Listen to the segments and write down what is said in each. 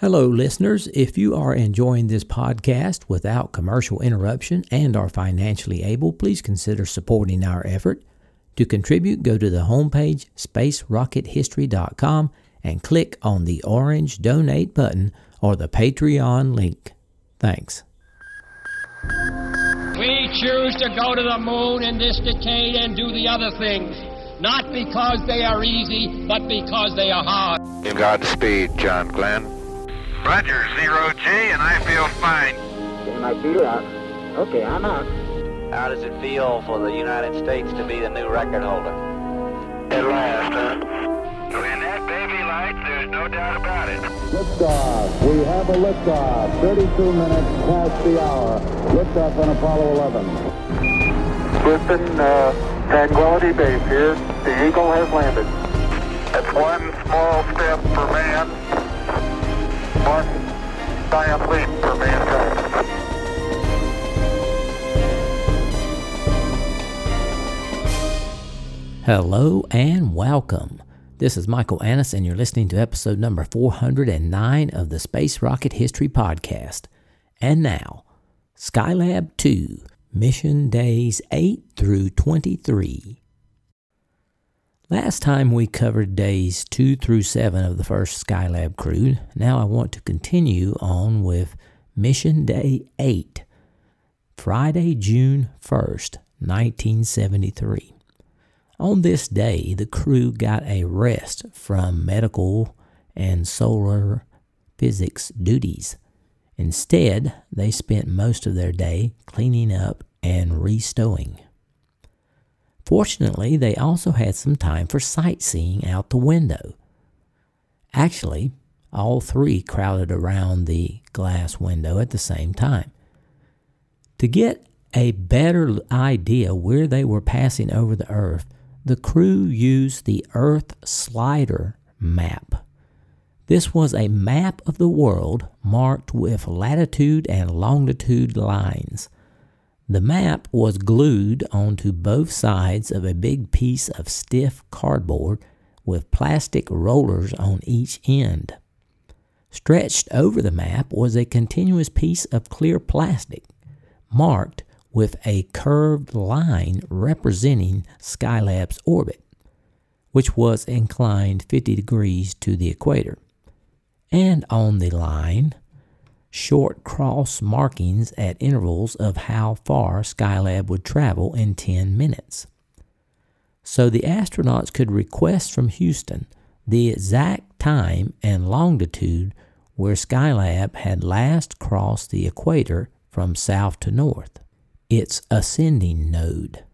Hello, listeners. If you are enjoying this podcast without commercial interruption and are financially able, please consider supporting our effort. To contribute, go to the homepage spacerockethistory.com and click on the orange donate button or the Patreon link. Thanks. We choose to go to the moon in this decade and do the other things, not because they are easy, but because they are hard. Godspeed, John Glenn. Roger, zero G, and I feel fine. Getting my feet out. Okay, I'm out. How does it feel for the United States to be the new record holder? At last, huh? When that baby lights, there's no doubt about it. Liftoff. We have a liftoff. 32 minutes past the hour. Liftoff on Apollo 11. Houston, uh, Tranquility Base here. The Eagle has landed. That's one small step for man, leap for mankind. Hello and welcome. This is Michael Annis, and you're listening to episode number 409 of the Space Rocket History Podcast. And now, Skylab 2, Mission Days 8 through 23. Last time we covered days 2 through 7 of the first Skylab crew. Now I want to continue on with Mission Day 8, Friday, June 1st, 1973. On this day, the crew got a rest from medical and solar physics duties. Instead, they spent most of their day cleaning up and restowing. Fortunately, they also had some time for sightseeing out the window. Actually, all three crowded around the glass window at the same time. To get a better idea where they were passing over the Earth, the crew used the Earth Slider map. This was a map of the world marked with latitude and longitude lines. The map was glued onto both sides of a big piece of stiff cardboard with plastic rollers on each end. Stretched over the map was a continuous piece of clear plastic marked with a curved line representing Skylab's orbit, which was inclined 50 degrees to the equator. And on the line, short cross markings at intervals of how far Skylab would travel in 10 minutes. So the astronauts could request from Houston the exact time and longitude where Skylab had last crossed the equator from south to north its ascending node.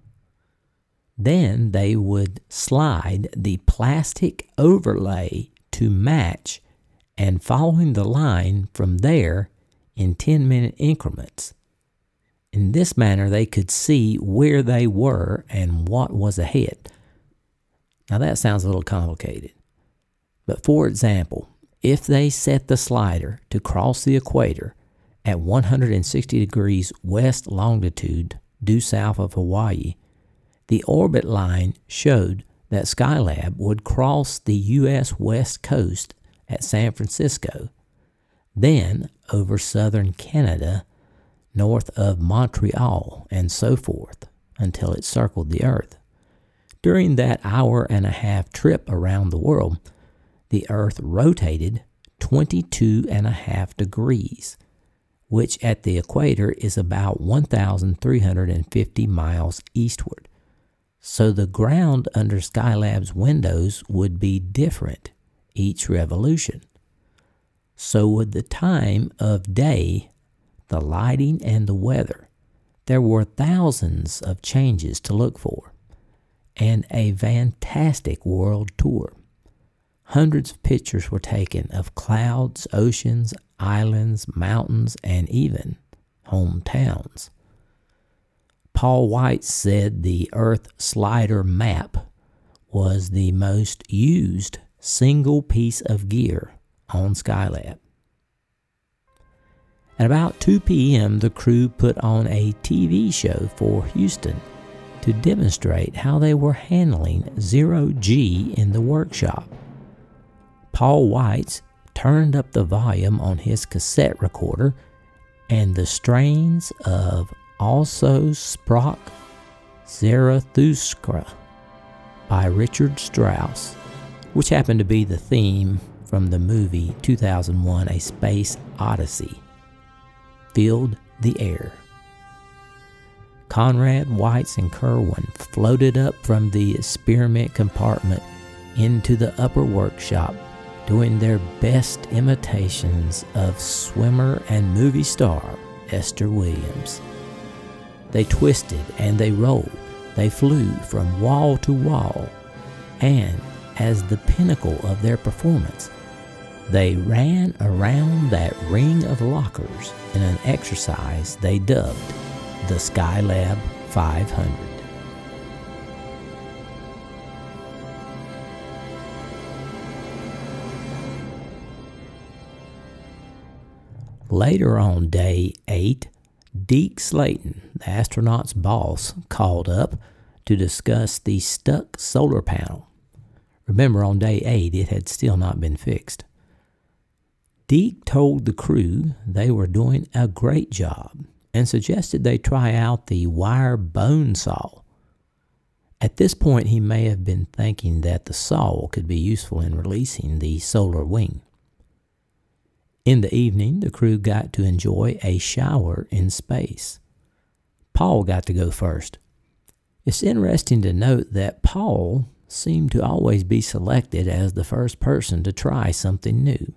Then they would slide the plastic overlay to match and following the line from there in 10 minute increments. In this manner, they could see where they were and what was ahead. Now, that sounds a little complicated. But for example, if they set the slider to cross the equator at 160 degrees west longitude due south of Hawaii, the orbit line showed that Skylab would cross the U.S. west coast at San Francisco, then over southern Canada, north of Montreal, and so forth until it circled the Earth. During that hour and a half trip around the world, the Earth rotated 22 and a half degrees which at the equator is about 1,350 miles eastward. So the ground under Skylab's windows would be different each revolution. So would the time of day, the lighting, and the weather. There were thousands of changes to look for, and a fantastic world tour. Hundreds of pictures were taken of clouds, oceans, islands, mountains, and even hometowns. Paul Weitz said the Earth Slider map was the most used single piece of gear on Skylab. At about 2 p.m., the crew put on a TV show for Houston to demonstrate how they were handling zero G in the workshop. Paul Weitz turned up the volume on his cassette recorder, and the strains of Also Sprach Zarathustra by Richard Strauss, which happened to be the theme from the movie 2001 A Space Odyssey, filled the air. Conrad, Weitz, and Kerwin floated up from the experiment compartment into the upper workshop, doing their best imitations of swimmer and movie star Esther Williams. They twisted and they rolled, they flew from wall to wall, and as the pinnacle of their performance, they ran around that ring of lockers in an exercise they dubbed the Skylab 500. Later on day 8, Deke Slayton, the astronaut's boss, called up to discuss the stuck solar panel. Remember, on day 8, it had still not been fixed. Deke told the crew they were doing a great job and suggested they try out the wire bone saw. At this point, he may have been thinking that the saw could be useful in releasing the solar wing. In the evening, the crew got to enjoy a shower in space. Paul got to go first. It's interesting to note that Paul seemed to always be selected as the first person to try something new.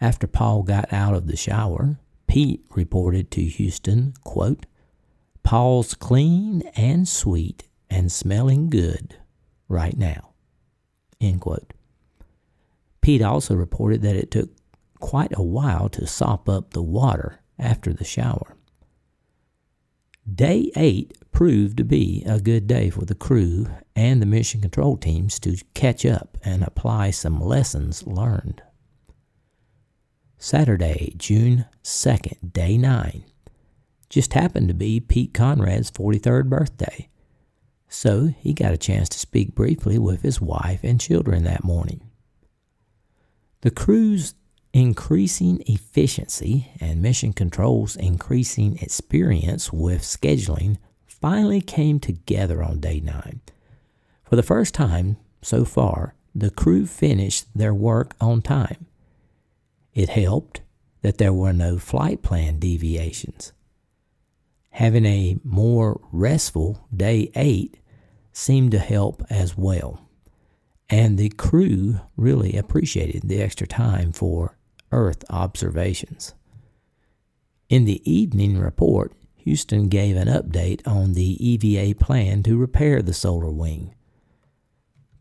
After Paul got out of the shower, Pete reported to Houston, quote, Paul's clean and sweet and smelling good right now. End quote. Pete also reported that it took quite a while to sop up the water after the shower. Day 8 proved to be a good day for the crew and the mission control teams to catch up and apply some lessons learned. Saturday, June 2nd, day 9, just happened to be Pete Conrad's 43rd birthday. So he got a chance to speak briefly with his wife and children that morning. The crew's increasing efficiency and Mission Control's increasing experience with scheduling finally came together on day 9. For the first time so far, the crew finished their work on time. It helped that there were no flight plan deviations. Having a more restful day 8 seemed to help as well. And the crew really appreciated the extra time for Earth observations. In the evening report, Houston gave an update on the EVA plan to repair the solar wing.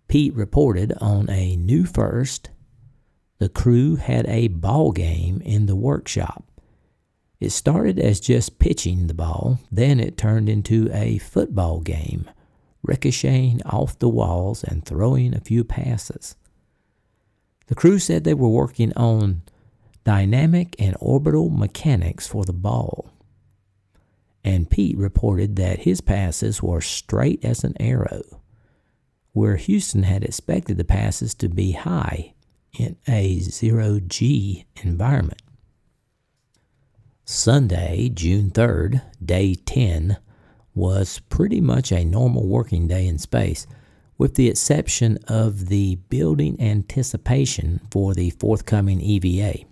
Pete reported on a new first the crew had a ball game in the workshop. It started as just pitching the ball, then it turned into a football game, ricocheting off the walls and throwing a few passes. The crew said they were working on dynamic and orbital mechanics for the ball. And Pete reported that his passes were straight as an arrow, where Houston had expected the passes to be high in a zero G environment. Sunday, June 3rd, day 10, was pretty much a normal working day in space, with the exception of the building anticipation for the forthcoming EVA.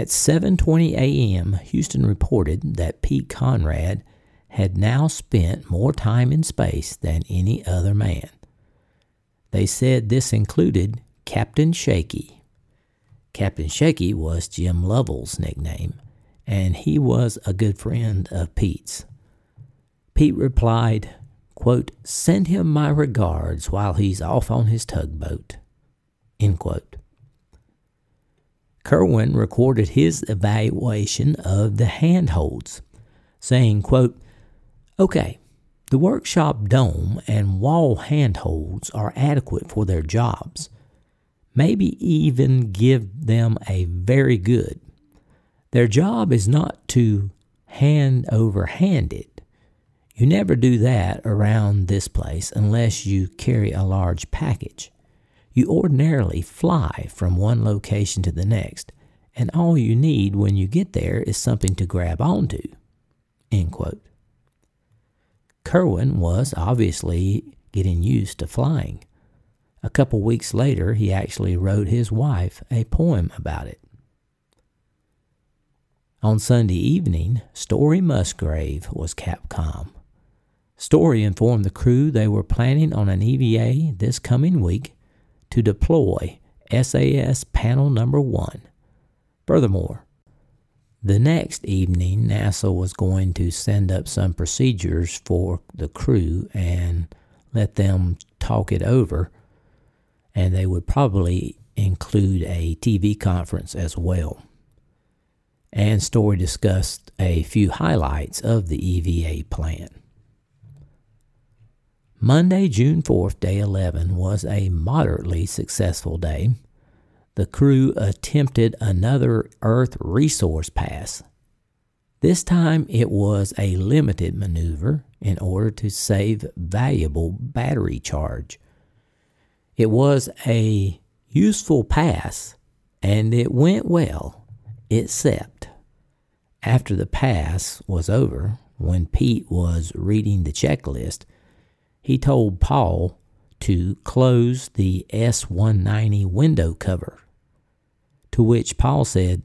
At 7:20 a.m., Houston reported that Pete Conrad had now spent more time in space than any other man. They said this included Captain Shaky. Captain Shaky was Jim Lovell's nickname, and he was a good friend of Pete's. Pete replied, quote, Send him my regards while he's off on his tugboat. End quote. Kerwin recorded his evaluation of the handholds, saying, quote, Okay, the workshop dome and wall handholds are adequate for their jobs maybe even give them a very good. Their job is not to hand over hand it. You never do that around this place unless you carry a large package. You ordinarily fly from one location to the next, and all you need when you get there is something to grab onto. End quote. Kerwin was obviously getting used to flying. A couple weeks later, he actually wrote his wife a poem about it. On Sunday evening, Story Musgrave was Capcom. Story informed the crew they were planning on an EVA this coming week to deploy SAS Panel Number 1. Furthermore, the next evening, NASA was going to send up some procedures for the crew and let them talk it over, and they would probably include a TV conference as well and Story discussed a few highlights of the EVA plan. Monday, June 4th, day 11, was a moderately successful day. The crew attempted another Earth resource pass. This time it was a limited maneuver in order to save valuable battery charge. It was a useful pass and it went well except after the pass was over, when Pete was reading the checklist, he told Paul to close the S 190 window cover. To which Paul said,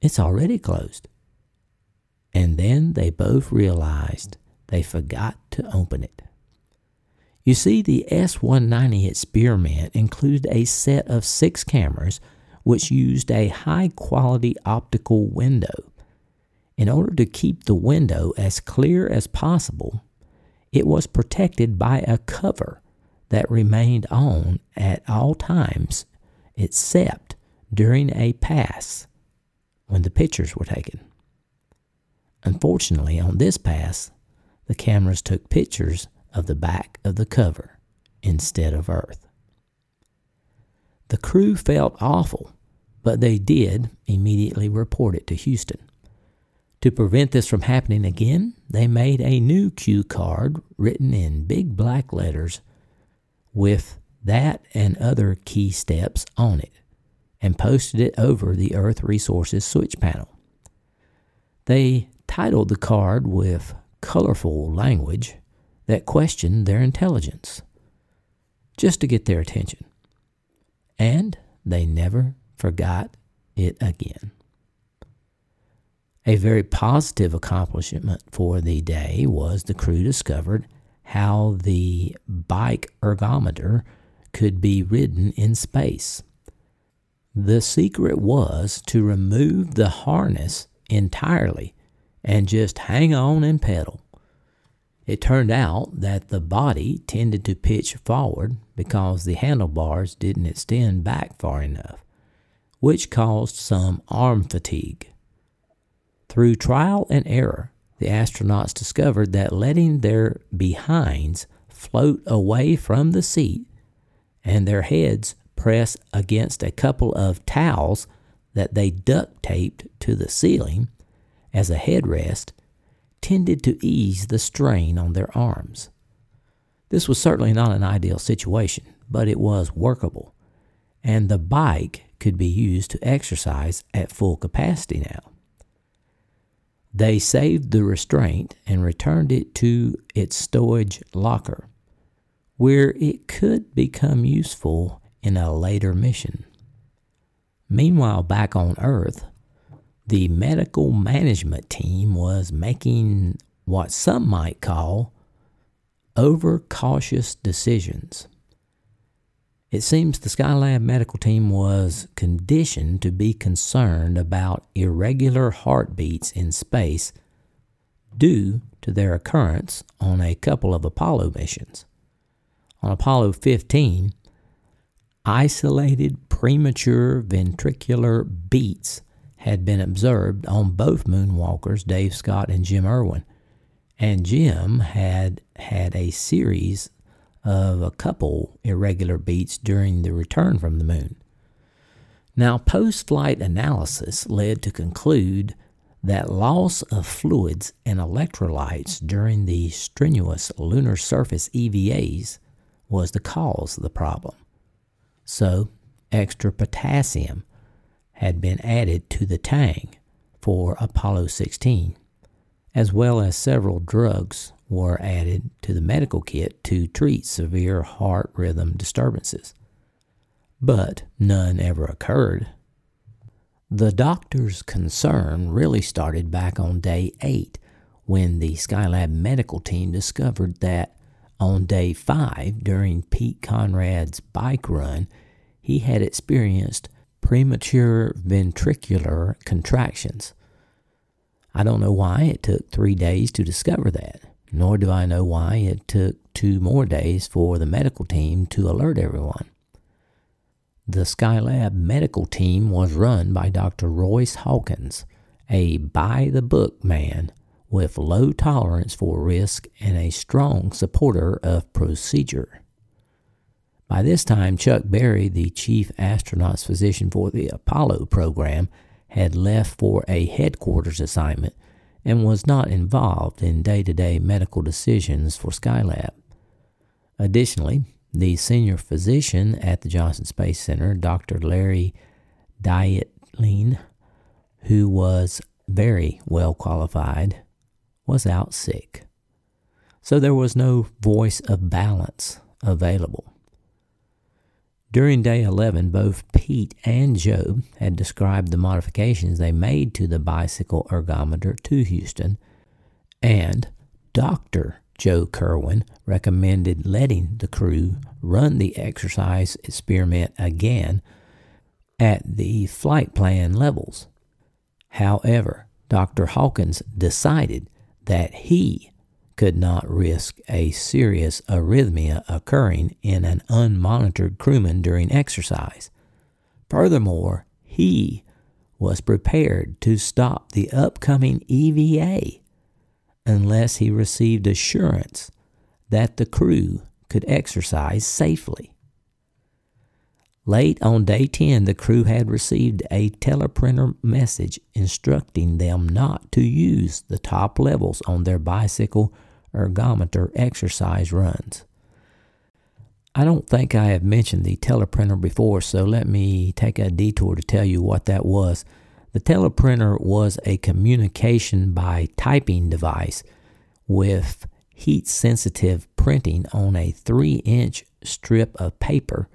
It's already closed. And then they both realized they forgot to open it. You see, the S 190 experiment included a set of six cameras which used a high quality optical window. In order to keep the window as clear as possible, it was protected by a cover that remained on at all times except during a pass when the pictures were taken. Unfortunately, on this pass, the cameras took pictures of the back of the cover instead of Earth. The crew felt awful but they did immediately report it to Houston. To prevent this from happening again, they made a new cue card written in big black letters with that and other key steps on it and posted it over the Earth Resources switch panel. They titled the card with colorful language that questioned their intelligence, just to get their attention. And they never forgot it again. A very positive accomplishment for the day was the crew discovered how the bike ergometer could be ridden in space. The secret was to remove the harness entirely and just hang on and pedal. It turned out that the body tended to pitch forward because the handlebars didn't extend back far enough which caused some arm fatigue. Through trial and error, the astronauts discovered that letting their behinds float away from the seat and their heads press against a couple of towels that they duct taped to the ceiling as a headrest tended to ease the strain on their arms. This was certainly not an ideal situation, but it was workable, and the bike could be used to exercise at full capacity now. They saved the restraint and returned it to its storage locker, where it could become useful in a later mission. Meanwhile, back on Earth, the medical management team was making what some might call overcautious decisions. It seems the Skylab medical team was conditioned to be concerned about irregular heartbeats in space due to their occurrence on a couple of Apollo missions. On Apollo 15, isolated premature ventricular beats had been observed on both moonwalkers, Dave Scott and Jim Irwin, and Jim had had a series of a couple irregular beats during the return from the moon. Now, post flight analysis led to conclude that loss of fluids and electrolytes during the strenuous lunar surface EVAs was the cause of the problem. So, extra potassium had been added to the tang for Apollo 16, as well as several drugs were added to the medical kit to treat severe heart rhythm disturbances. But none ever occurred. The doctor's concern really started back on day 8 when the Skylab medical team discovered that on day 5 during Pete Conrad's bike run, he had experienced premature ventricular contractions. I don't know why it took three days to discover that, nor do I know why it took two more days for the medical team to alert everyone. The Skylab medical team was run by Dr. Royce Hawkins, a by the book man with low tolerance for risk and a strong supporter of procedure. By this time, Chuck Berry, the chief astronaut's physician for the Apollo program, had left for a headquarters assignment and was not involved in day to day medical decisions for Skylab. Additionally, the senior physician at the Johnson Space Center, Dr. Larry Dietlein, who was very well qualified, was out sick. So there was no voice of balance available. During day 11, both Pete and Job had described the modifications they made to the bicycle ergometer to Houston, and Dr. Joe Kerwin recommended letting the crew run the exercise experiment again at the flight plan levels. However, Dr. Hawkins decided that he could not risk a serious arrhythmia occurring in an unmonitored crewman during exercise. Furthermore, he was prepared to stop the upcoming EVA unless he received assurance that the crew could exercise safely. Late on day 10, the crew had received a teleprinter message instructing them not to use the top levels on their bicycle ergometer exercise runs. I don't think I have mentioned the teleprinter before, so let me take a detour to tell you what that was. The teleprinter was a communication by typing device with heat sensitive printing on a 3 inch strip of paper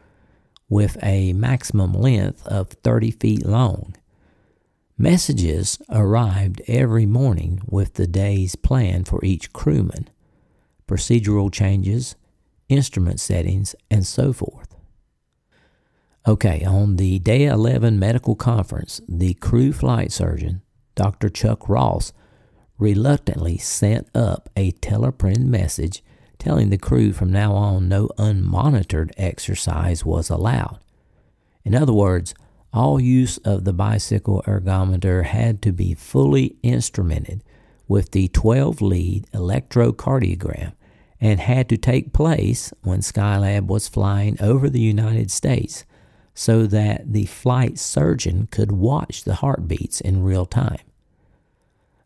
with a maximum length of 30 feet long. Messages arrived every morning with the day's plan for each crewman, procedural changes, instrument settings, and so forth. Okay, on the day 11 medical conference, the crew flight surgeon, Dr. Chuck Ross, reluctantly sent up a teleprint message telling the crew from now on no unmonitored exercise was allowed. In other words, all use of the bicycle ergometer had to be fully instrumented with the 12 lead electrocardiogram and had to take place when Skylab was flying over the United States so that the flight surgeon could watch the heartbeats in real time.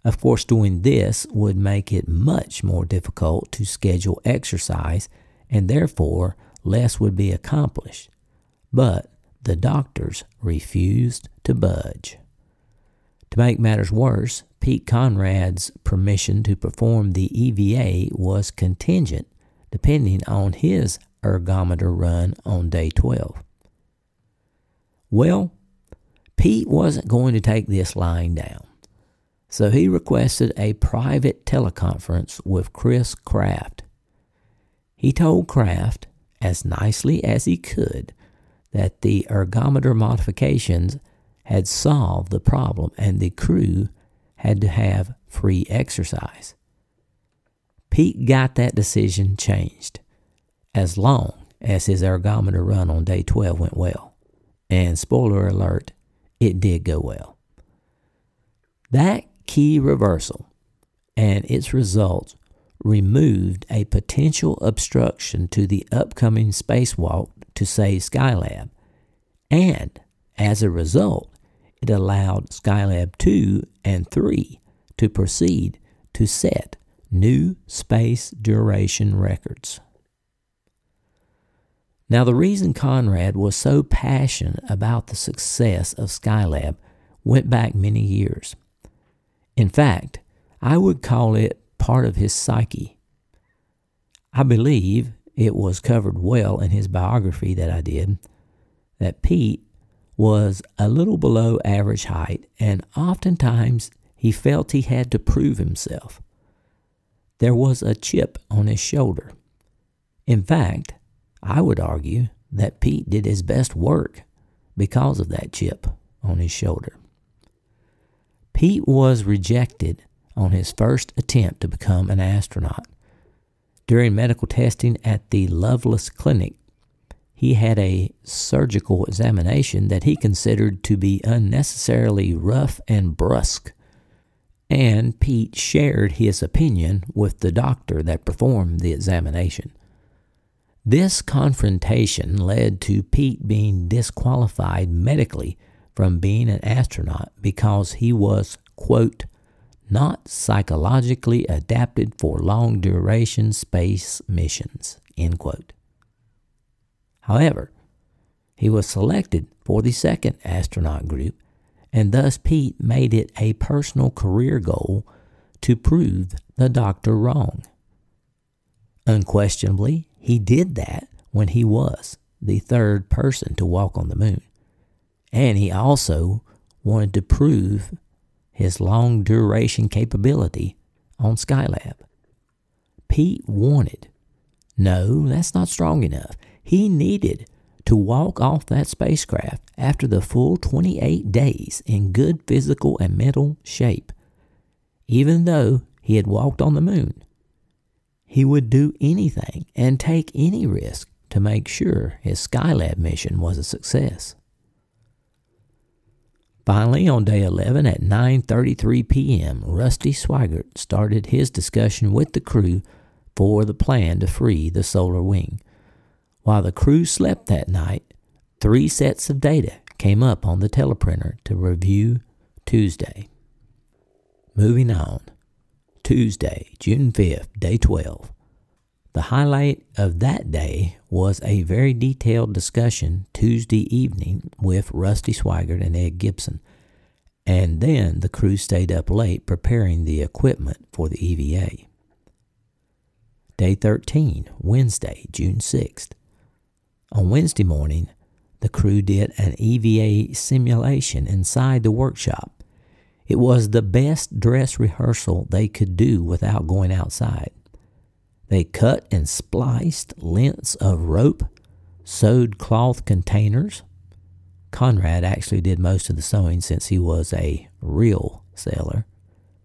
Of course, doing this would make it much more difficult to schedule exercise and therefore less would be accomplished. But the doctors refused to budge. To make matters worse, Pete Conrad's permission to perform the EVA was contingent depending on his ergometer run on day 12. Well, Pete wasn't going to take this lying down, so he requested a private teleconference with Chris Kraft. He told Kraft, as nicely as he could, that the ergometer modifications had solved the problem and the crew had to have free exercise. Pete got that decision changed as long as his ergometer run on day 12 went well. And spoiler alert, it did go well. That key reversal and its results removed a potential obstruction to the upcoming spacewalk to save Skylab. And as a result, it allowed Skylab 2 and 3 to proceed to set new space duration records. Now, the reason Conrad was so passionate about the success of Skylab went back many years. In fact, I would call it part of his psyche. I believe it was covered well in his biography that I did that Pete was a little below average height and oftentimes he felt he had to prove himself. There was a chip on his shoulder. In fact, I would argue that Pete did his best work because of that chip on his shoulder. Pete was rejected on his first attempt to become an astronaut. During medical testing at the Lovelace Clinic, he had a surgical examination that he considered to be unnecessarily rough and brusque. And Pete shared his opinion with the doctor that performed the examination. This confrontation led to Pete being disqualified medically from being an astronaut because he was, quote, not psychologically adapted for long duration space missions, end quote. However, he was selected for the second astronaut group, and thus Pete made it a personal career goal to prove the doctor wrong. Unquestionably, he did that when he was the third person to walk on the moon. And he also wanted to prove his long duration capability on Skylab. Pete wanted, no, that's not strong enough. He needed to walk off that spacecraft after the full 28 days in good physical and mental shape. Even though he had walked on the moon, he would do anything and take any risk to make sure his Skylab mission was a success. Finally, on day 11 at 9:33 p.m., Rusty Schweickart started his discussion with the crew for the plan to free the solar wing. While the crew slept that night, three sets of data came up on the teleprinter to review Tuesday. Moving on. Tuesday, June 5th, day 12. The highlight of that day was a very detailed discussion Tuesday evening with Rusty Schweickart and Ed Gibson. And then the crew stayed up late preparing the equipment for the EVA. Day 13, Wednesday, June 6th. On Wednesday morning, the crew did an EVA simulation inside the workshop. It was the best dress rehearsal they could do without going outside. They cut and spliced lengths of rope, sewed cloth containers. Conrad actually did most of the sewing since he was a real sailor.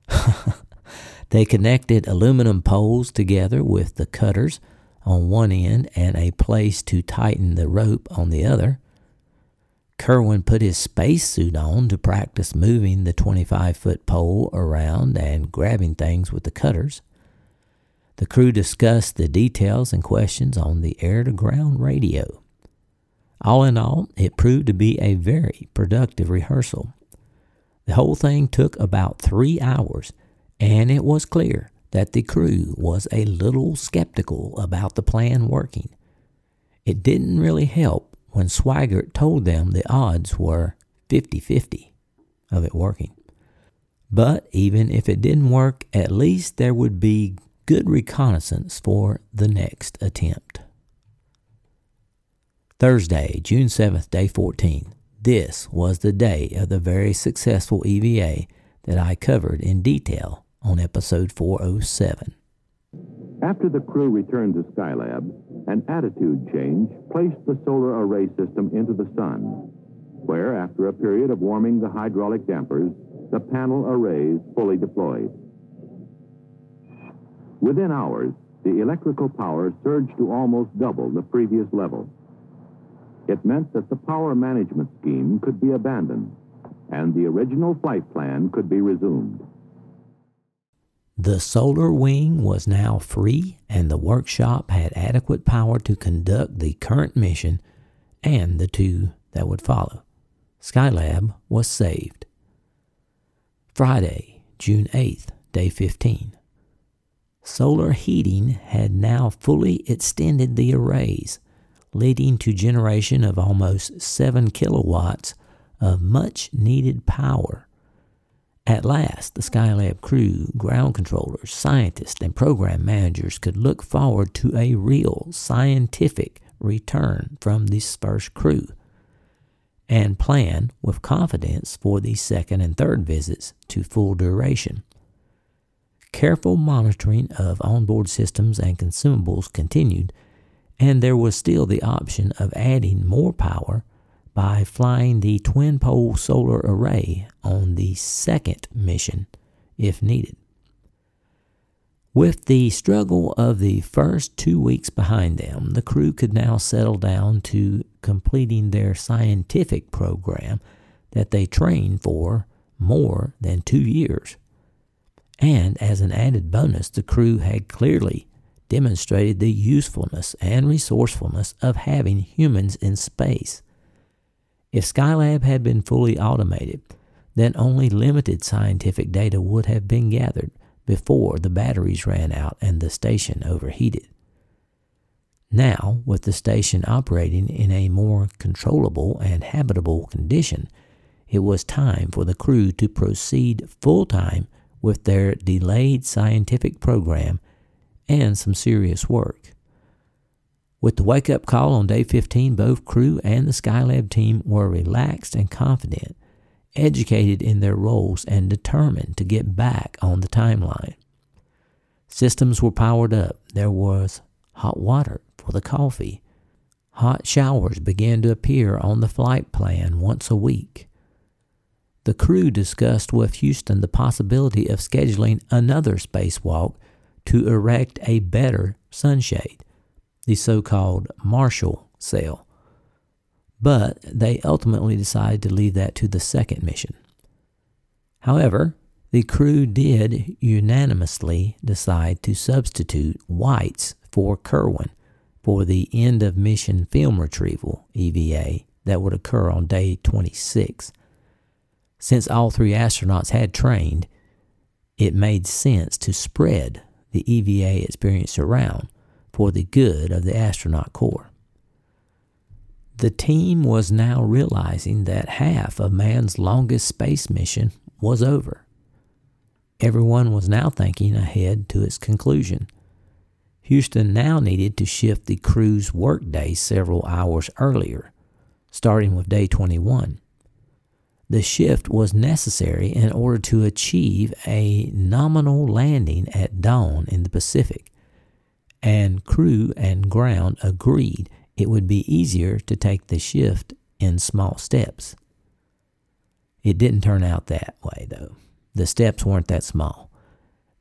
they connected aluminum poles together with the cutters on one end and a place to tighten the rope on the other. Kerwin put his spacesuit on to practice moving the 25 foot pole around and grabbing things with the cutters. The crew discussed the details and questions on the air to ground radio. All in all, it proved to be a very productive rehearsal. The whole thing took about three hours, and it was clear that the crew was a little skeptical about the plan working. It didn't really help when Schweickart told them the odds were 50 50 of it working. But even if it didn't work, at least there would be good reconnaissance for the next attempt. Thursday, June 7th, day 14. This was the day of the very successful EVA that I covered in detail on episode 407. After the crew returned to Skylab, an attitude change placed the solar array system into the sun, where, after a period of warming the hydraulic dampers, the panel arrays fully deployed. Within hours, the electrical power surged to almost double the previous level. It meant that the power management scheme could be abandoned, and the original flight plan could be resumed. The solar wing was now free, and the workshop had adequate power to conduct the current mission and the two that would follow. Skylab was saved. Friday, June 8th, day 15. Solar heating had now fully extended the arrays, leading to generation of almost 7 kilowatts of much needed power. At last, the Skylab crew, ground controllers, scientists, and program managers could look forward to a real scientific return from this first crew and plan with confidence for the second and third visits to full duration. Careful monitoring of onboard systems and consumables continued, and there was still the option of adding more power by flying the twin pole solar array on the second mission if needed. With the struggle of the first two weeks behind them, the crew could now settle down to completing their scientific program that they trained for more than two years. And as an added bonus, the crew had clearly demonstrated the usefulness and resourcefulness of having humans in space. If Skylab had been fully automated, then only limited scientific data would have been gathered before the batteries ran out and the station overheated. Now, with the station operating in a more controllable and habitable condition, it was time for the crew to proceed full time with their delayed scientific program and some serious work. With the wake up call on day 15, both crew and the Skylab team were relaxed and confident, educated in their roles, and determined to get back on the timeline. Systems were powered up. There was hot water for the coffee. Hot showers began to appear on the flight plan once a week. The crew discussed with Houston the possibility of scheduling another spacewalk to erect a better sunshade the so called Marshall sail. But they ultimately decided to leave that to the second mission. However, the crew did unanimously decide to substitute Weitz for Kerwin for the end of mission film retrieval EVA that would occur on day 26. Since all three astronauts had trained, it made sense to spread the EVA experience around for the good of the astronaut corps. The team was now realizing that half of man's longest space mission was over. Everyone was now thinking ahead to its conclusion. Houston now needed to shift the crew's workday several hours earlier, starting with day 21. The shift was necessary in order to achieve a nominal landing at dawn in the Pacific and crew and ground agreed it would be easier to take the shift in small steps. It didn't turn out that way, though. The steps weren't that small.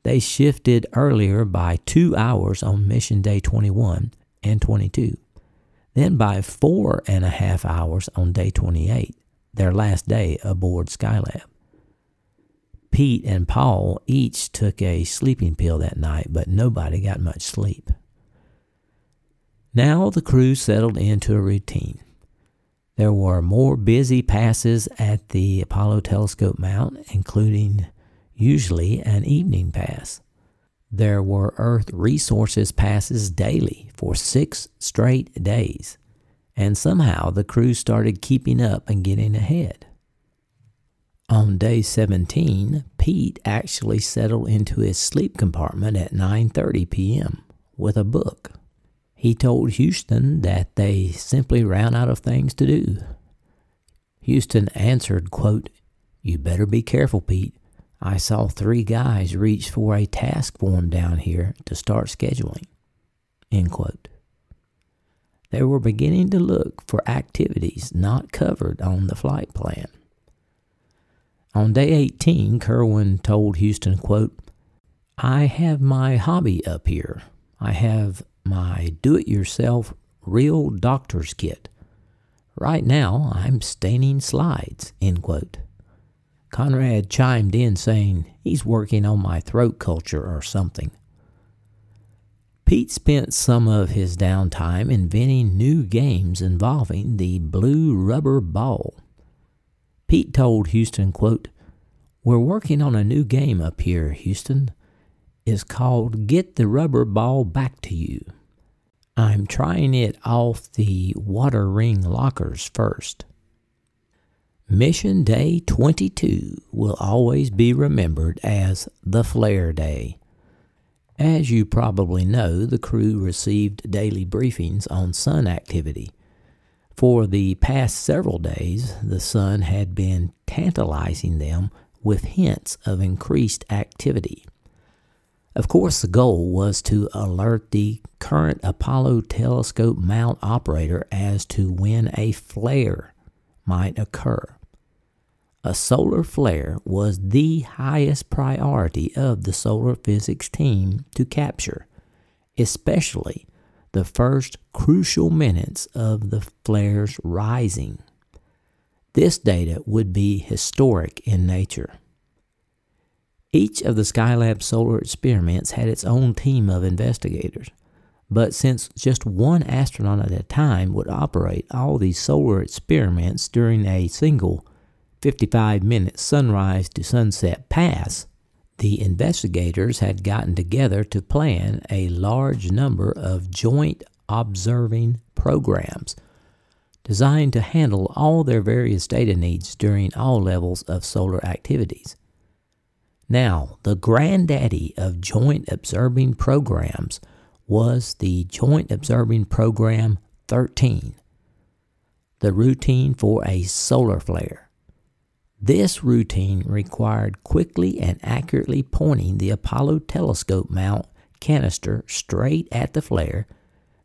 They shifted earlier by two hours on mission day 21 and 22, then by four and a half hours on day 28, their last day aboard Skylab. Pete and Paul each took a sleeping pill that night, but nobody got much sleep. Now the crew settled into a routine. There were more busy passes at the Apollo Telescope Mount, including usually an evening pass. There were Earth resources passes daily for six straight days, and somehow the crew started keeping up and getting ahead. On day 17, Pete actually settled into his sleep compartment at 9:30 p.m. with a book. He told Houston that they simply ran out of things to do. Houston answered, quote, You better be careful, Pete. I saw three guys reach for a task form down here to start scheduling. End quote. They were beginning to look for activities not covered on the flight plan. On day 18, Kerwin told Houston, quote, I have my hobby up here. I have my do it yourself real doctor's kit. Right now, I'm staining slides. End quote. Conrad chimed in saying he's working on my throat culture or something. Pete spent some of his downtime inventing new games involving the blue rubber ball. Pete told Houston, quote, We're working on a new game up here, Houston. It's called Get the Rubber Ball Back to You. I'm trying it off the water ring lockers first. Mission Day 22 will always be remembered as the Flare Day. As you probably know, the crew received daily briefings on sun activity. For the past several days, the sun had been tantalizing them with hints of increased activity. Of course, the goal was to alert the current Apollo telescope mount operator as to when a flare might occur. A solar flare was the highest priority of the solar physics team to capture, especially the first crucial minutes of the flare's rising. This data would be historic in nature. Each of the Skylab solar experiments had its own team of investigators, but since just one astronaut at a time would operate all these solar experiments during a single 55 minute sunrise to sunset pass, the investigators had gotten together to plan a large number of joint observing programs designed to handle all their various data needs during all levels of solar activities. Now, the granddaddy of joint observing programs was the Joint Observing Program 13, the routine for a solar flare. This routine required quickly and accurately pointing the Apollo telescope mount canister straight at the flare,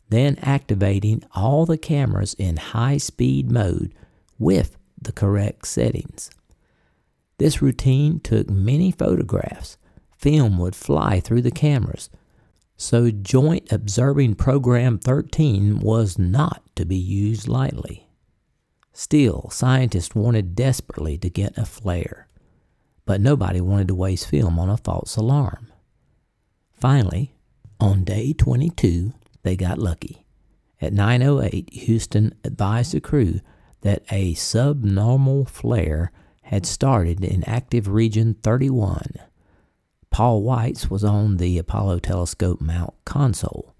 then activating all the cameras in high speed mode with the correct settings. This routine took many photographs. Film would fly through the cameras. So, Joint Observing Program 13 was not to be used lightly. Still, scientists wanted desperately to get a flare, but nobody wanted to waste film on a false alarm. Finally, on day 22, they got lucky. At 9:08, Houston advised the crew that a subnormal flare had started in active region 31. Paul Weitz was on the Apollo telescope mount console.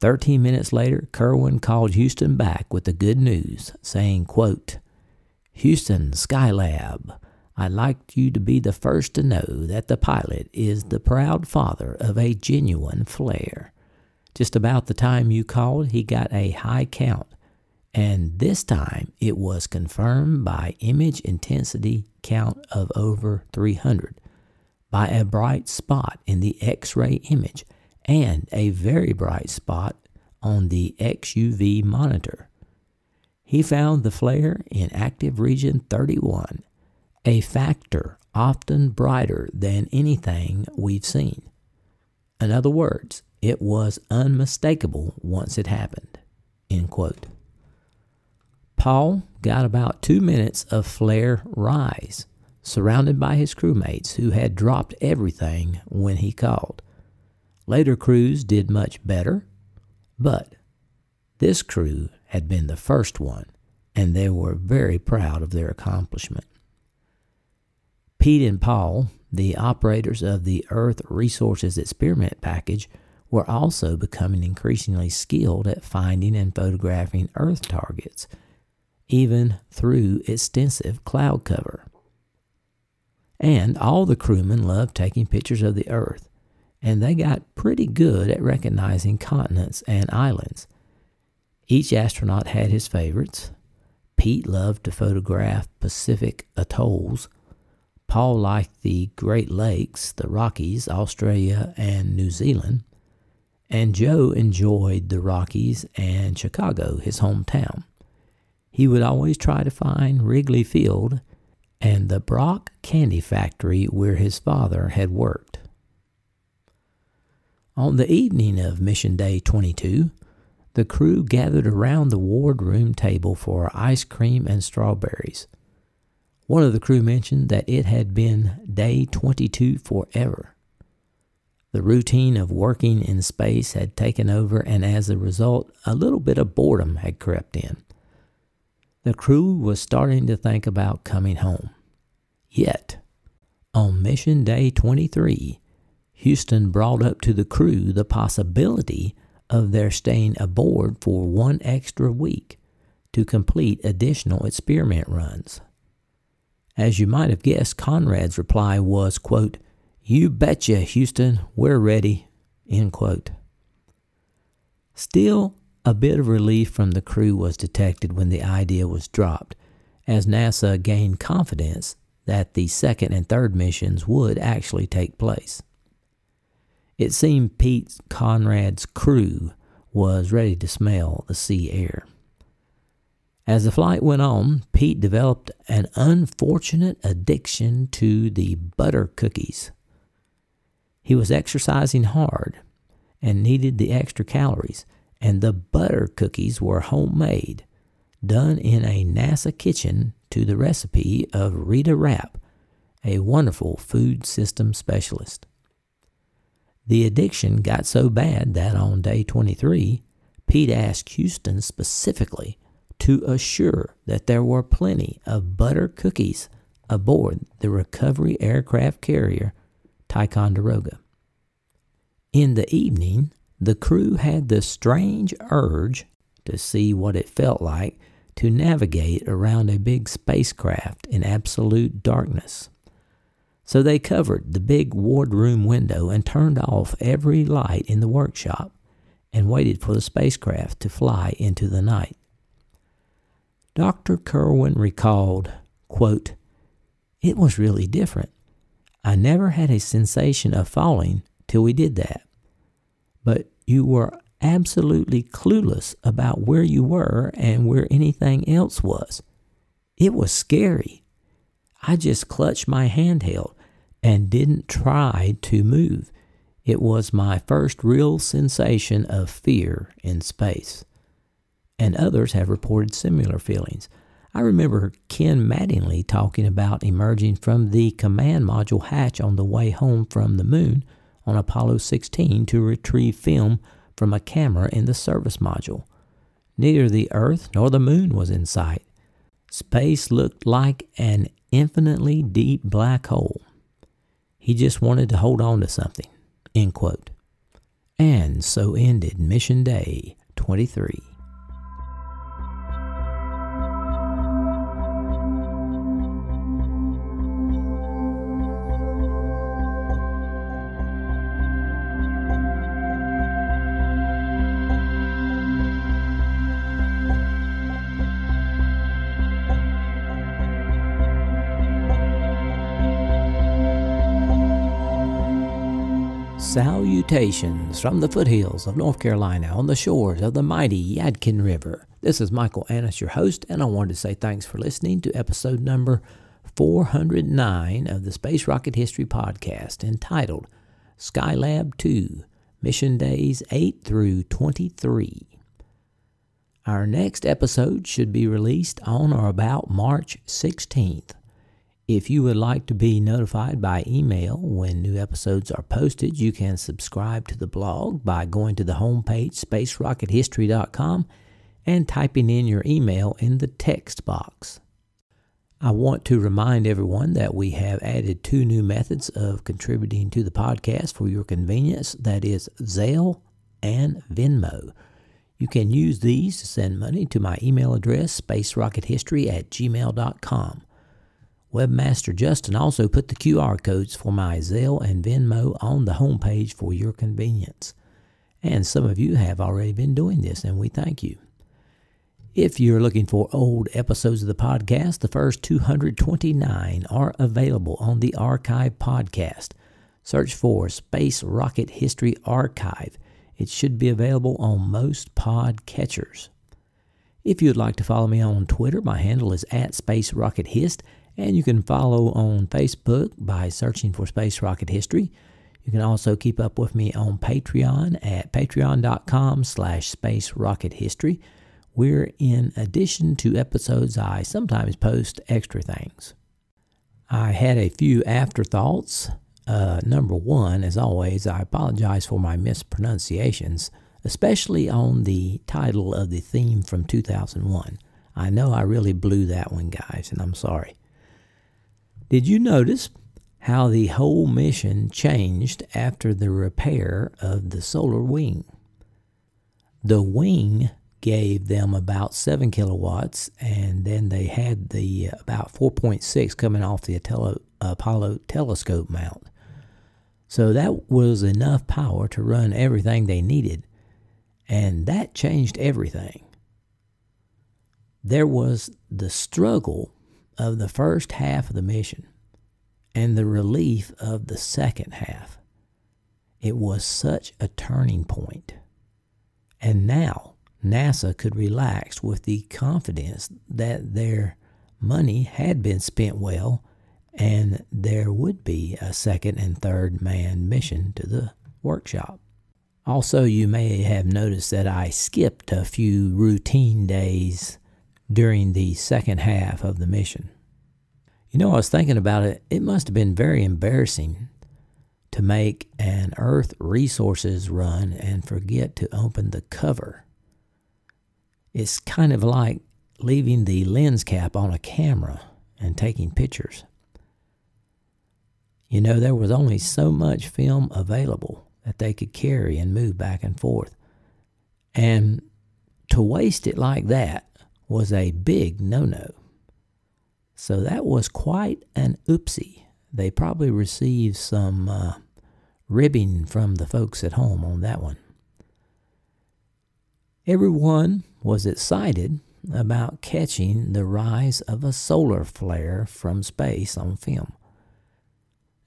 Thirteen minutes later, Kerwin called Houston back with the good news, saying, quote, Houston Skylab, I'd like you to be the first to know that the pilot is the proud father of a genuine flare. Just about the time you called, he got a high count and this time it was confirmed by image intensity count of over 300, by a bright spot in the X ray image, and a very bright spot on the XUV monitor. He found the flare in active region 31, a factor often brighter than anything we've seen. In other words, it was unmistakable once it happened. End quote. Paul got about two minutes of flare rise, surrounded by his crewmates who had dropped everything when he called. Later crews did much better, but this crew had been the first one, and they were very proud of their accomplishment. Pete and Paul, the operators of the Earth Resources Experiment Package, were also becoming increasingly skilled at finding and photographing Earth targets even through extensive cloud cover. And all the crewmen loved taking pictures of the Earth, and they got pretty good at recognizing continents and islands. Each astronaut had his favorites. Pete loved to photograph Pacific atolls. Paul liked the Great Lakes, the Rockies, Australia, and New Zealand. And Joe enjoyed the Rockies and Chicago, his hometown he would always try to find Wrigley Field and the Brock Candy Factory where his father had worked. On the evening of Mission Day 22, the crew gathered around the wardroom table for ice cream and strawberries. One of the crew mentioned that it had been day 22 forever. The routine of working in space had taken over, and as a result, a little bit of boredom had crept in. The crew was starting to think about coming home. Yet, on mission day 23, Houston brought up to the crew the possibility of their staying aboard for one extra week to complete additional experiment runs. As you might have guessed, Conrad's reply was, quote, You betcha, Houston, we're ready, end quote. Still, a bit of relief from the crew was detected when the idea was dropped, as NASA gained confidence that the second and third missions would actually take place. It seemed Pete Conrad's crew was ready to smell the sea air. As the flight went on, Pete developed an unfortunate addiction to the butter cookies. He was exercising hard and needed the extra calories, and the butter cookies were homemade, done in a NASA kitchen to the recipe of Rita Rapp, a wonderful food system specialist. The addiction got so bad that on day 23, Pete asked Houston specifically to assure that there were plenty of butter cookies aboard the recovery aircraft carrier Ticonderoga. In the evening, the crew had the strange urge to see what it felt like to navigate around a big spacecraft in absolute darkness. So they covered the big wardroom window and turned off every light in the workshop and waited for the spacecraft to fly into the night. Dr. Kerwin recalled, quote, It was really different. I never had a sensation of falling till we did that. But you were absolutely clueless about where you were and where anything else was. It was scary. I just clutched my handheld and didn't try to move. It was my first real sensation of fear in space and others have reported similar feelings. I remember Ken Mattingly talking about emerging from the command module hatch on the way home from the moon on Apollo 16 to retrieve film from a camera in the service module. Neither the Earth nor the moon was in sight. Space looked like an infinitely deep black hole. He just wanted to hold on to something. End quote. And so ended Mission Day 23. Salutations from the foothills of North Carolina on the shores of the mighty Yadkin River. This is Michael Annis, your host, and I wanted to say thanks for listening to episode number 409 of the Space Rocket History Podcast entitled Skylab 2 Mission Days 8 through 23. Our next episode should be released on or about March 16th. If you would like to be notified by email when new episodes are posted, you can subscribe to the blog by going to the homepage spacerockethistory.com and typing in your email in the text box. I want to remind everyone that we have added two new methods of contributing to the podcast for your convenience that is, Zelle and Venmo. You can use these to send money to my email address, spacerockethistory at gmail.com. Webmaster Justin also put the QR codes for my Zelle and Venmo on the homepage for your convenience. And some of you have already been doing this, and we thank you. If you're looking for old episodes of the podcast, the first 229 are available on the Archive Podcast. Search for Space Rocket History Archive. It should be available on most pod catchers. If you'd like to follow me on Twitter, my handle is at Space Rocket Hist. And you can follow on Facebook by searching for Space Rocket History. You can also keep up with me on Patreon at patreon.com slash space rocket history, where in addition to episodes, I sometimes post extra things. I had a few afterthoughts. Uh, number one, as always, I apologize for my mispronunciations, especially on the title of the theme from 2001. I know I really blew that one, guys, and I'm sorry. Did you notice how the whole mission changed after the repair of the solar wing? The wing gave them about 7 kilowatts, and then they had the uh, about 4.6 coming off the Apollo telescope mount. So that was enough power to run everything they needed, and that changed everything. There was the struggle of the first half of the mission and the relief of the second half. It was such a turning point. And now NASA could relax with the confidence that their money had been spent well and there would be a second and third manned mission to the workshop. Also, you may have noticed that I skipped a few routine days during the second half of the mission. You know, I was thinking about it, it must have been very embarrassing to make an Earth resources run and forget to open the cover. It's kind of like leaving the lens cap on a camera and taking pictures. You know, there was only so much film available that they could carry and move back and forth. And to waste it like that was a big no no. So that was quite an oopsie. They probably received some uh, ribbing from the folks at home on that one. Everyone was excited about catching the rise of a solar flare from space on film.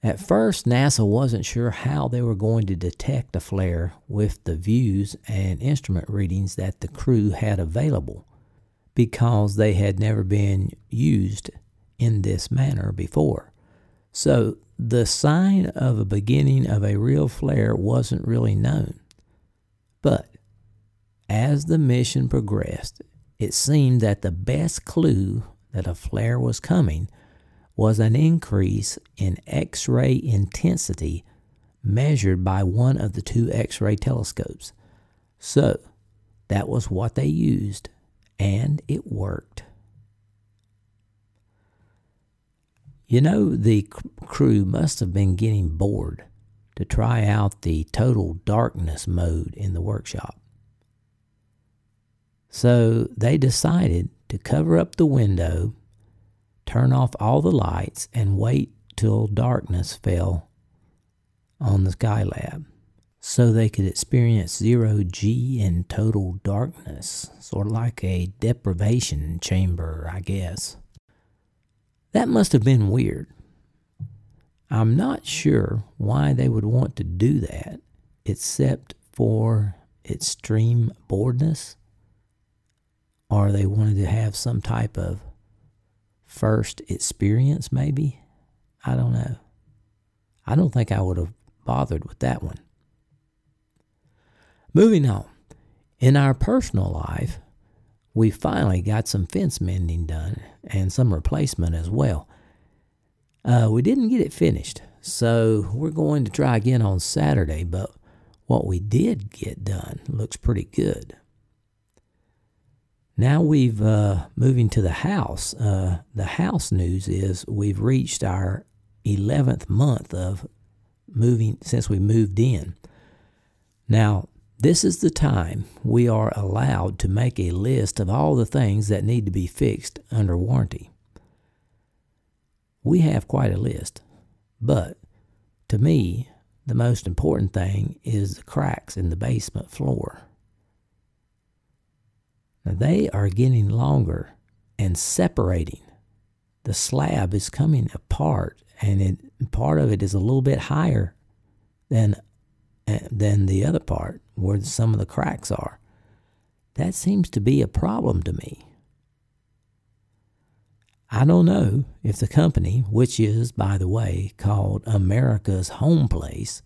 At first, NASA wasn't sure how they were going to detect a flare with the views and instrument readings that the crew had available because they had never been used in this manner before. So, the sign of a beginning of a real flare wasn't really known. But as the mission progressed, it seemed that the best clue that a flare was coming was an increase in X ray intensity measured by one of the two X ray telescopes. So, that was what they used, and it worked. You know, the crew must have been getting bored to try out the total darkness mode in the workshop. So they decided to cover up the window turn off all the lights, and wait till darkness fell on the Skylab so they could experience zero G in total darkness, sort of like a deprivation chamber, I guess. That must have been weird. I'm not sure why they would want to do that, except for extreme boredness, or they wanted to have some type of first experience, maybe. I don't know. I don't think I would have bothered with that one. Moving on. In our personal life, we finally got some fence mending done and some replacement as well. Uh, we didn't get it finished, so we're going to try again on Saturday, but what we did get done looks pretty good. Now we've uh, moving to the house. Uh, the house news is we've reached our 11th month of moving since we moved in. Now, this is the time we are allowed to make a list of all the things that need to be fixed under warranty. We have quite a list, but to me, the most important thing is the cracks in the basement floor. Now they are getting longer and separating. The slab is coming apart, and it, part of it is a little bit higher than than the other part where some of the cracks are. That seems to be a problem to me. I don't know if the company, which is, by the way, called America's Home Place,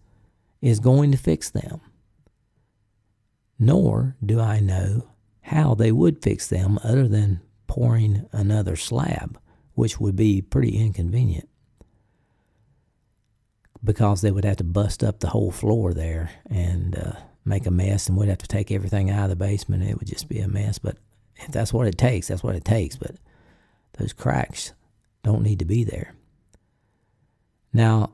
is going to fix them. Nor do I know how they would fix them other than pouring another slab, which would be pretty inconvenient because they would have to bust up the whole floor there and uh, make a mess, and we'd have to take everything out of the basement. It would just be a mess. But if that's what it takes, that's what it takes. But those cracks don't need to be there. Now,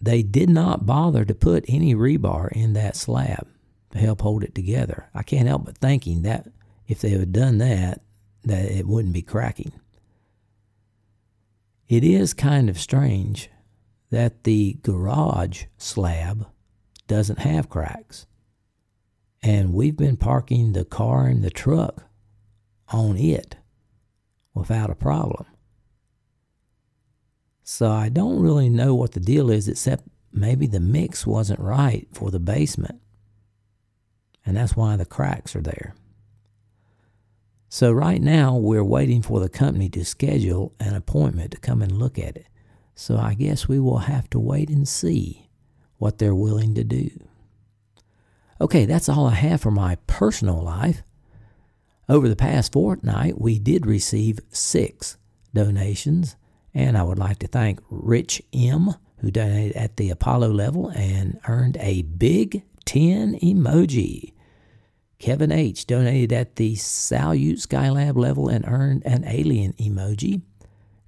they did not bother to put any rebar in that slab to help hold it together. I can't help but thinking that if they had done that, that it wouldn't be cracking. It is kind of strange that the garage slab doesn't have cracks. And we've been parking the car and the truck on it without a problem. So I don't really know what the deal is, except maybe the mix wasn't right for the basement. And that's why the cracks are there. So right now we're waiting for the company to schedule an appointment to come and look at it. So I guess we will have to wait and see what they're willing to do. Okay, that's all I have for my personal life. Over the past fortnight, we did receive six donations, and I would like to thank Rich M., who donated at the Apollo level and earned a big 10 emoji. Kevin H. donated at the Salyut Skylab level and earned an alien emoji.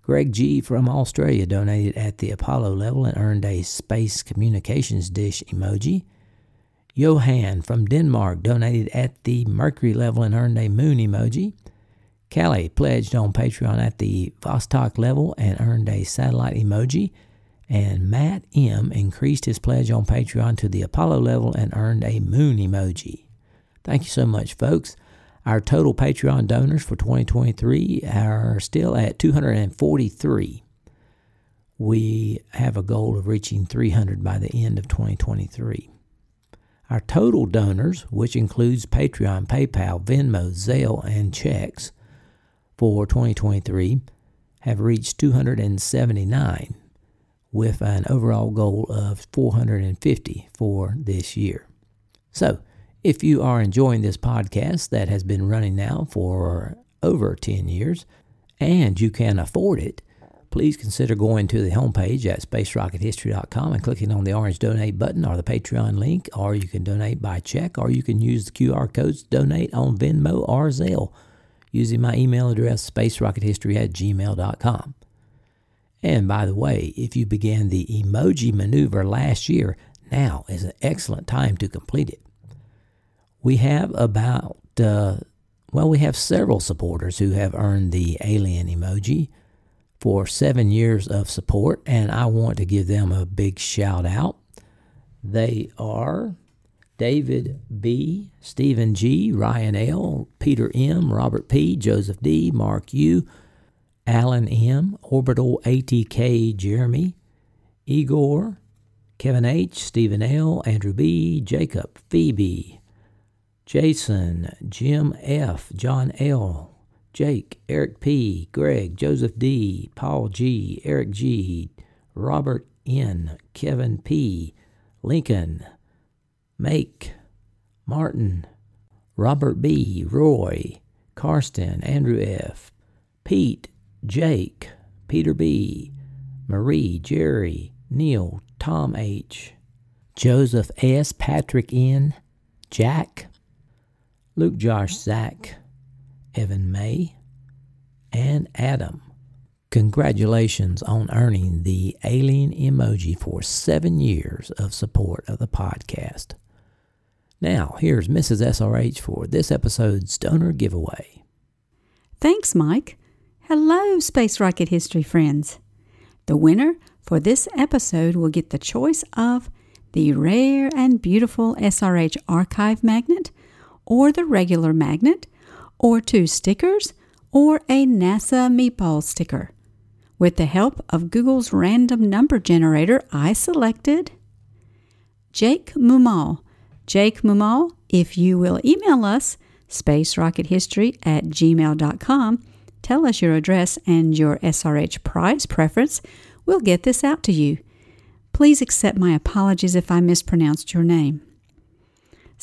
Greg G. from Australia donated at the Apollo level and earned a space communications dish emoji. Johan from Denmark donated at the Mercury level and earned a moon emoji. Callie pledged on Patreon at the Vostok level and earned a satellite emoji. And Matt M increased his pledge on Patreon to the Apollo level and earned a moon emoji. Thank you so much, folks. Our total Patreon donors for 2023 are still at 243. We have a goal of reaching 300 by the end of 2023. Our total donors, which includes Patreon, PayPal, Venmo, Zelle, and checks for 2023, have reached 279 with an overall goal of 450 for this year. So, if you are enjoying this podcast that has been running now for over 10 years and you can afford it, please consider going to the homepage at spacerockethistory.com and clicking on the orange donate button or the Patreon link, or you can donate by check, or you can use the QR codes to donate on Venmo or Zelle using my email address, spacerockethistory at gmail.com. And by the way, if you began the emoji maneuver last year, now is an excellent time to complete it we have about, uh, well, we have several supporters who have earned the alien emoji for seven years of support, and I want to give them a big shout out. They are David B., Stephen G., Ryan L., Peter M., Robert P., Joseph D., Mark U., Alan M., Orbital ATK, Jeremy, Igor, Kevin H., Stephen L., Andrew B., Jacob, Phoebe, Jason, Jim F., John L., Jake, Eric P., Greg, Joseph D., Paul G., Eric G., Robert N., Kevin P., Lincoln, Make, Martin, Robert B., Roy, Karsten, Andrew F., Pete, Jake, Peter B., Marie, Jerry, Neil, Tom H., Joseph S., Patrick N., Jack, Luke, Josh, Zach, Evan May, and Adam. Congratulations on earning the alien emoji for seven years of support of the podcast. Now, here's Mrs. SRH for this episode's donor giveaway. Thanks, Mike. Hello, Space Rocket History friends. The winner for this episode will get the choice of the rare and beautiful SRH archive magnet or the regular magnet, or two stickers, or a NASA meatball sticker. With the help of Google's random number generator, I selected Jake Mumal. Jake Mumal, if you will email us, spacerockethistory at gmail.com, tell us your address and your SRH prize preference, we'll get this out to you. Please accept my apologies if I mispronounced your name.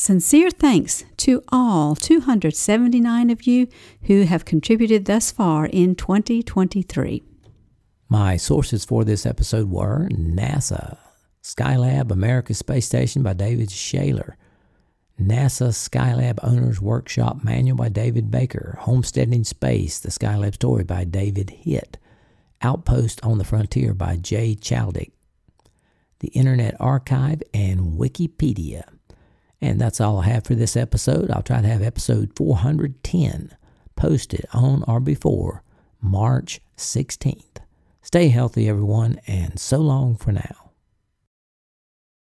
Sincere thanks to all 279 of you who have contributed thus far in 2023. My sources for this episode were NASA, Skylab America's Space Station by David Shayler, NASA Skylab Owners Workshop Manual by David Baker, Homesteading Space, The Skylab Story by David Hitt, Outpost on the Frontier by Jay Chaldick, The Internet Archive, and Wikipedia And that's all I have for this episode. I'll try to have episode 410 posted on or before March 16th. Stay healthy, everyone, and so long for now.